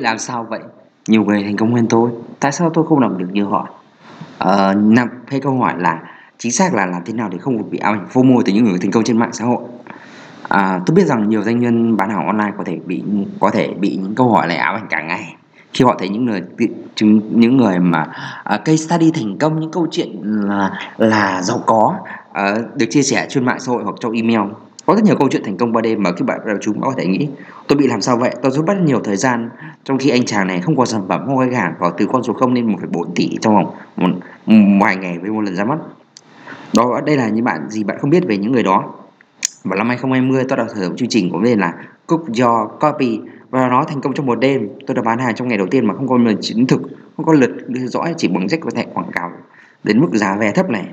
Làm sao vậy? Nhiều người thành công hơn tôi, tại sao tôi không làm được như họ? Ờ, nằm hay câu hỏi là chính xác là làm thế nào để không bị ám ảnh FOMO từ những người thành công trên mạng xã hội? À, tôi biết rằng nhiều doanh nhân bán hàng online có thể bị có thể bị những câu hỏi này ám ảnh cả ngày khi họ thấy những người chứng những người mà uh, case study thành công những câu chuyện là là giàu có uh, được chia sẻ trên mạng xã hội hoặc trong email có rất nhiều câu chuyện thành công qua đêm mà các bạn đầu chúng có thể nghĩ. Tôi bị làm sao vậy? Tôi rất mất nhiều thời gian. Trong khi anh chàng này không có sản phẩm không có khách hàng và từ con số không lên 1,4 tỷ trong vòng một, vài ngày với một lần ra mắt. Đó đây là những bạn gì bạn không biết về những người đó. Và năm 2020 tôi đã thử nghiệm chương trình của tên là Cook Your Copy. Và nó thành công trong một đêm. Tôi đã bán hàng trong ngày đầu tiên mà không có lần chính thực không có lượt theo dõi chỉ bằng cách có thể quảng cáo đến mức giá vé thấp này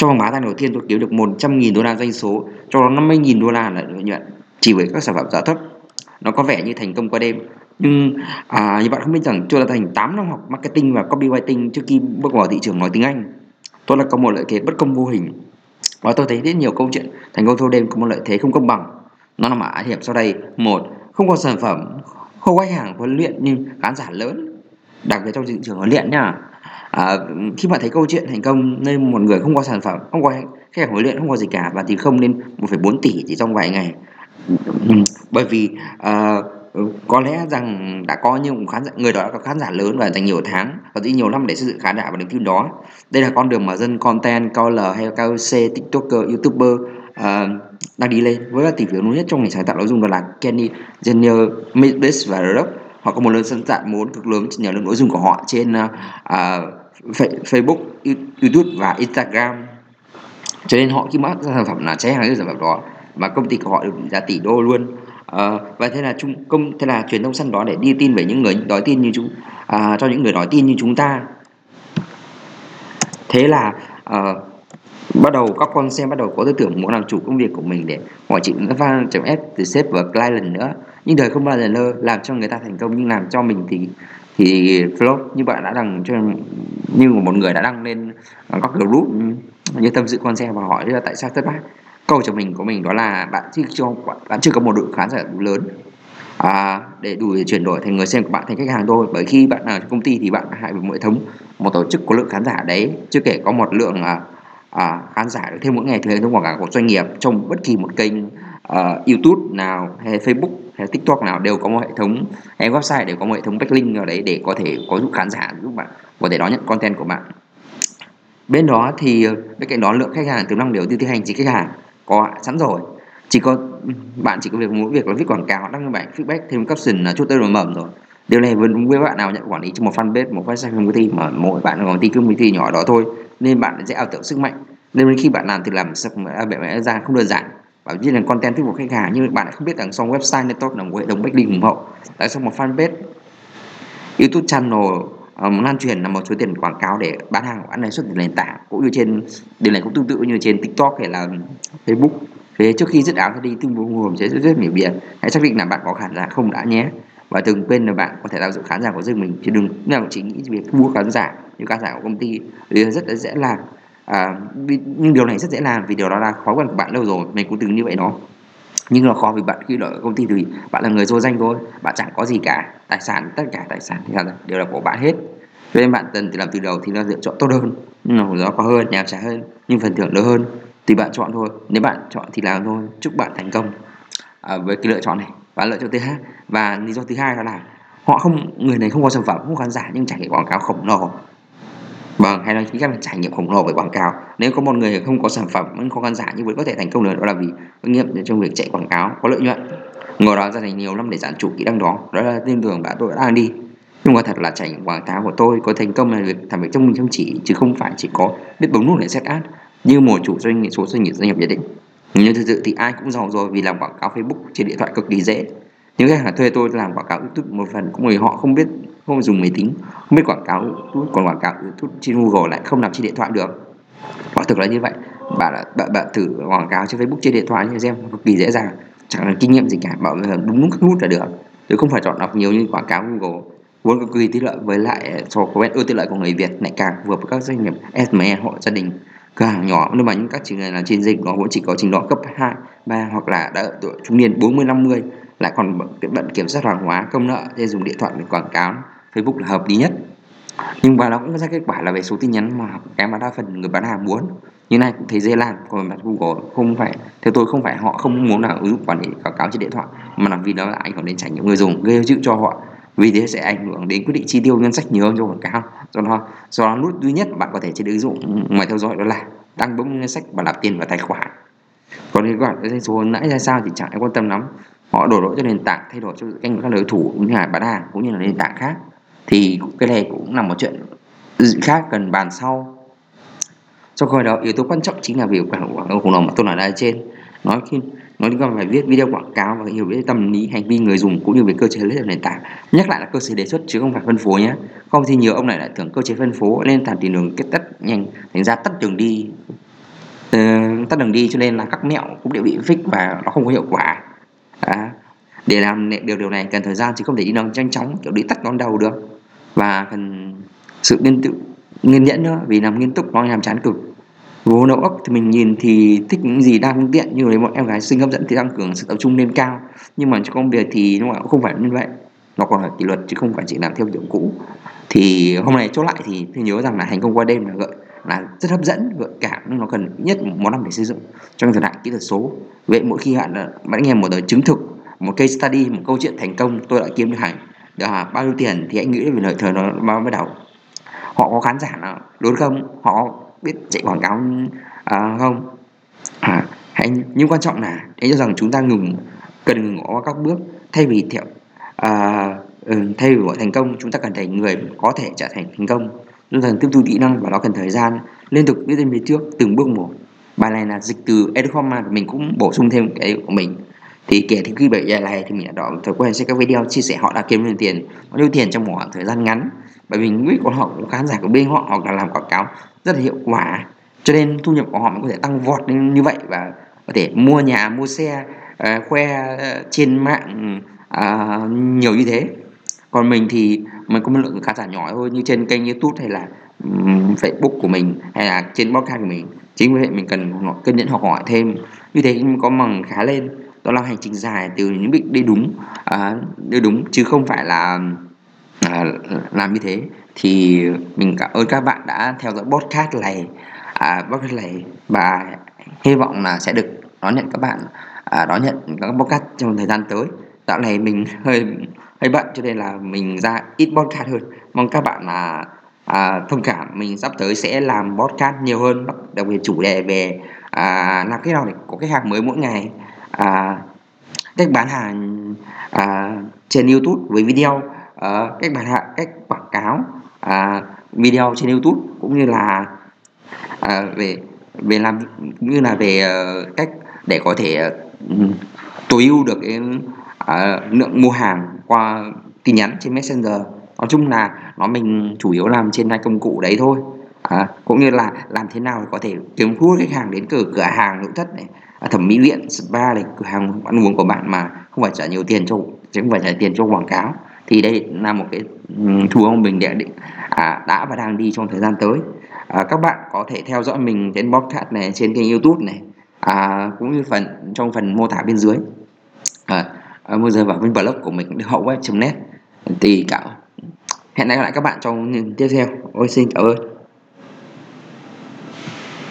trong vòng 3 tháng đầu tiên tôi kiếm được 100.000 đô la doanh số cho nó 50.000 đô la là lợi nhuận chỉ với các sản phẩm giá thấp. Nó có vẻ như thành công qua đêm. Nhưng à, như bạn không biết rằng tôi đã thành 8 năm học marketing và copywriting trước khi bước vào thị trường nói tiếng Anh. Tôi là có một lợi thế bất công vô hình. Và tôi thấy rất nhiều câu chuyện thành công thâu đêm có một lợi thế không công bằng. Nó nằm ở hiểm sau đây. Một không có sản phẩm không khách hàng huấn luyện nhưng khán giả lớn đặc biệt trong thị trường huấn luyện nhá à, khi mà thấy câu chuyện thành công nên một người không có sản phẩm không có khách hàng huấn luyện không có gì cả và thì không lên 1,4 tỷ chỉ trong vài ngày. Ừ, bởi vì à, có lẽ rằng đã có nhiều khán giả người đó đã có khán giả lớn và dành nhiều tháng và dĩ nhiều năm để xây dựng khán giả và niềm tin đó. Đây là con đường mà dân content KOL hay KOC tiktoker youtuber uh, đang đi lên với các tỷ phú lớn nhất trong ngành sáng tạo nội dung đó là Kenny Jenner Midbis và Rock họ có một lượng sân tạo muốn cực lớn nhờ lượng nội dung của họ trên uh, Facebook YouTube và Instagram cho nên họ khi mà ra sản phẩm là cháy hàng cái sản phẩm đó và công ty của họ được giá tỷ đô luôn uh, và thế là trung công thế là truyền thông săn đó để đi tin về những người đói tin như chúng uh, cho những người đói tin như chúng ta thế là uh, bắt đầu các con xem bắt đầu có tư tưởng muốn làm chủ công việc của mình để mọi chuyện các fan chấm ép từ sếp và client nữa nhưng đời không bao giờ lơ làm cho người ta thành công nhưng làm cho mình thì thì flop. Như bạn đã đăng cho như một người đã đăng lên à, các group như tâm sự con xe và hỏi là tại sao thất bại. Câu cho mình của mình đó là bạn chưa cho bạn chưa có một đội khán giả đủ lớn à, để đủ để chuyển đổi thành người xem của bạn thành khách hàng thôi. Bởi khi bạn ở công ty thì bạn hại với một hệ thống một tổ chức có lượng khán giả đấy chưa kể có một lượng à, à, khán giả được thêm mỗi ngày thì hệ thống quảng cáo của doanh nghiệp trong bất kỳ một kênh à, YouTube nào hay Facebook hay TikTok nào đều có một hệ thống, hay website đều có một hệ thống backlink ở đấy để có thể có giúp khán giả, giúp bạn có thể đón nhận content của bạn. Bên đó thì, bên cạnh đó, lượng khách hàng tiềm năng đều tiêu hành chính khách hàng có sẵn rồi. Chỉ có ừ, bạn chỉ có việc, mỗi việc là viết quảng cáo, đăng bài, feedback, thêm caption là chút tên mầm rồi. Điều này vẫn đúng với bạn nào nhận quản lý cho một fanpage, một website công ty mà mỗi bạn là công ty công ty nhỏ đó thôi, nên bạn sẽ ảo tưởng sức mạnh. Nên khi bạn làm thì làm vẻ à, ra không đơn giản bảo như là content thuyết phục khách hàng nhưng bạn lại không biết rằng xong website network là một hệ thống backlink ủng hộ. Tại sao một fanpage youtube channel um, lan truyền là một số tiền quảng cáo để bán hàng ăn lãi suất nền tảng cũng như trên điều này cũng tương tự như trên tiktok hay là facebook. Thế trước khi dứt áo ra đi tương bố hồn sẽ rất rất nhiều biển hãy xác định là bạn có khán giả không đã nhé. Và đừng quên là bạn có thể tạo dựng khán giả của riêng mình chứ đừng nào chỉ nghĩ việc mua khán giả như khán giả của công ty. Thì rất là dễ làm à, nhưng điều này rất dễ làm vì điều đó là khó quen của bạn lâu rồi mình cũng từng như vậy nó. Nhưng là khó vì bạn khi ở công ty thì bạn là người vô danh thôi bạn chẳng có gì cả tài sản tất cả tài sản thì là đều là của bạn hết. Cho nên bạn cần làm từ đầu thì nó lựa chọn tốt hơn nhưng mà nó có hơn nhàm chán hơn nhưng phần thưởng lớn hơn. Thì bạn chọn thôi nếu bạn chọn thì làm thôi chúc bạn thành công. À, với cái lựa chọn này và lựa chọn thứ hai và lý do thứ hai đó là họ không người này không có sản phẩm không khán giả nhưng trải nghiệm quảng cáo khổng lồ vâng hay nói chính xác là trải nghiệm khổng lồ về quảng cáo. Nếu có một người không có sản phẩm, vẫn có khán giả nhưng vẫn có thể thành công được, đó là vì kinh nghiệm trong việc chạy quảng cáo có lợi nhuận. Ngồi đó ra thành nhiều năm để giảm chủ kỹ năng đó đó là tin tưởng bạn tôi đã đang đi. Nhưng mà thật là trải nghiệm quảng cáo của tôi có thành công là việc làm việc trong mình chăm chỉ, chứ không phải chỉ có biết bấm nút để set ad như một chủ doanh nghiệp, số doanh nghiệp doanh nghiệp nhất định. Nhưng thực sự thì ai cũng giàu rồi vì làm quảng cáo Facebook trên điện thoại cực kỳ dễ. Những khách hàng thuê tôi làm quảng cáo YouTube một phần cũng vì họ không biết không dùng máy tính không biết quảng cáo còn quảng cáo trên Google lại không làm trên điện thoại được. Quả thực là như vậy. Bạn bạn, bạn thử quảng cáo trên Facebook trên điện thoại như xem cực kỳ dễ dàng. Chẳng là kinh nghiệm gì cả bảo là đúng các nút là được. Chứ không phải chọn đọc nhiều như quảng cáo Google. Vốn cực kỳ tiện lợi với lại so với ưu tiện lợi của người Việt lại càng vừa với các doanh nghiệp SME hộ gia đình cửa hàng nhỏ. Nhưng mà những các trường này là trên dịch nó cũng chỉ có trình độ cấp 2, 3 hoặc là đã ở tuổi trung niên 40 50 lại còn bận, bận kiểm soát hàng hóa công nợ nên dùng điện thoại để quảng cáo. Facebook là hợp lý nhất. Nhưng mà nó cũng ra kết quả là về số tin nhắn mà cái mà đa phần người bán hàng muốn. Như này cũng thấy dễ làm còn mặt Google không phải theo tôi không phải họ không muốn là ứng dụng quản lý quảng cáo trên điện thoại mà là vì nó ảnh hưởng đến trải nghiệm người dùng gây chịu cho họ. Vì thế sẽ ảnh hưởng đến quyết định chi tiêu ngân sách nhiều hơn cho quảng cáo. Do đó do đó nút duy nhất bạn có thể trên ứng dụng ngoài theo dõi đó là tăng bấm ngân sách và nạp tiền vào tài khoản. Còn cái khoản doanh số nãy ra sao thì chẳng ai quan tâm lắm họ đổ lỗi cho nền tảng thay đổi cho kênh các đối thủ cũng như là bán hàng cũng như là nền tảng khác. Thì cái này cũng là một chuyện khác cần bàn sau. Trong khi đó yếu tố quan trọng chính là việc quảng cáo khủng long mà tôi nói ở trên. Nói khi nói liên quan phải viết video quảng cáo và hiểu biết tâm lý hành vi người dùng cũng như về cơ chế lấy nền tảng. Nhắc lại là cơ chế đề xuất chứ không phải phân phối nhé. Không thì nhiều ông này lại tưởng cơ chế phân phối nên thành tìm đường kết tất nhanh thành ra tắt đường đi. Ừ, tắt đường đi cho nên là các mẹo cũng đều bị fix và nó không có hiệu quả à, để làm điều điều này cần thời gian chứ không thể đi nó nhanh chóng kiểu đi tắt con đầu được. Và cần sự nghiên tự nghiên nhẫn nữa vì làm nghiêm túc nó làm chán cực. Vô đầu óc thì mình nhìn thì thích những gì đa phương tiện như lấy một em gái xinh hấp dẫn thì tăng cường sự tập trung lên cao. Nhưng mà trong công việc thì nó không phải như vậy. Nó còn là kỷ luật chứ không phải chỉ làm theo kiểu cũ. Thì hôm nay chốt lại thì tôi nhớ rằng là thành công qua đêm là gợi là rất hấp dẫn gợi cảm nhưng nó cần nhất một năm để xây dựng. Trong thời đại kỹ thuật số. Vậy mỗi khi bạn bạn nghe một đời chứng thực một case study một câu chuyện thành công tôi đã kiếm được hàng được bao nhiêu tiền thì anh nghĩ về lời thời nó bắt đầu. Họ có khán giả nào đúng không? Họ biết chạy quảng cáo à, không? À, hãy nhưng quan trọng là hãy cho rằng chúng ta ngừng cần ngừng có các bước. Thay vì theo à, ừ, thay vì gọi thành công chúng ta cần thành người có thể trở thành thành công chúng cần tiếp thu kỹ năng và nó cần thời gian. Liên tục đi lên phía trước từng bước một. Bài này là dịch từ Educoma mình cũng bổ sung thêm cái của mình. Thì kể từ khi bảy giờ này thì mình đã đọc thói quen xem các video chia sẻ họ đã kiếm được tiền bao nhiêu tiền trong một khoảng thời gian ngắn. Bởi vì nghĩ của họ cũng khán giả của bên họ hoặc là làm quảng cáo rất là hiệu quả. Cho nên thu nhập của họ mới có thể tăng vọt lên như vậy và có thể mua nhà mua xe uh, khoe ờ, trên mạng uh, nhiều như thế. Còn mình thì mình có một lượng khán giả nhỏ thôi như trên kênh youtube hay là um, facebook của mình hay là trên podcast của mình. Chính vì vậy mình cần kiên nhẫn học hỏi thêm. Như thế có bằng khá lên. Đó là hành trình dài từ những định đi đúng à, đi đúng chứ không phải là à, làm như thế. Thì mình cảm ơn các bạn đã theo dõi podcast này. À, podcast này và hy vọng là sẽ được đón nhận các bạn à, đón nhận các podcast trong thời gian tới. Dạo này mình hơi hơi bận cho nên là mình ra ít podcast hơn. Mong các bạn là à, thông cảm mình sắp tới sẽ làm podcast nhiều hơn. Đặc biệt chủ đề về à, làm cái nào để có khách hàng mới mỗi ngày. À, cách bán hàng à, trên YouTube với video. À, cách bán hàng cách quảng cáo à, video trên YouTube. Cũng như là à, về về làm cũng như là về uh, cách để có thể uh, tối ưu được cái uh, lượng mua hàng qua tin nhắn trên Messenger. Nói chung là nó mình chủ yếu làm trên hai công cụ đấy thôi. À, cũng như là làm thế nào để có thể kiếm hút khách hàng đến cửa cửa hàng nội thất này À, thẩm mỹ viện spa này cửa hàng ăn uống của bạn mà không phải trả nhiều tiền cho chứ không phải trả tiền cho quảng cáo. Thì đây là một cái thu ông mình đã định à, đã và đang đi trong thời gian tới. À, các bạn có thể theo dõi mình trên podcast này trên kênh youtube này à, cũng như phần trong phần mô tả bên dưới à, à, giờ vào bên blog của mình hậu web net. Thì cả hẹn gặp lại các bạn trong tiếp theo. Ôi xin cảm ơn.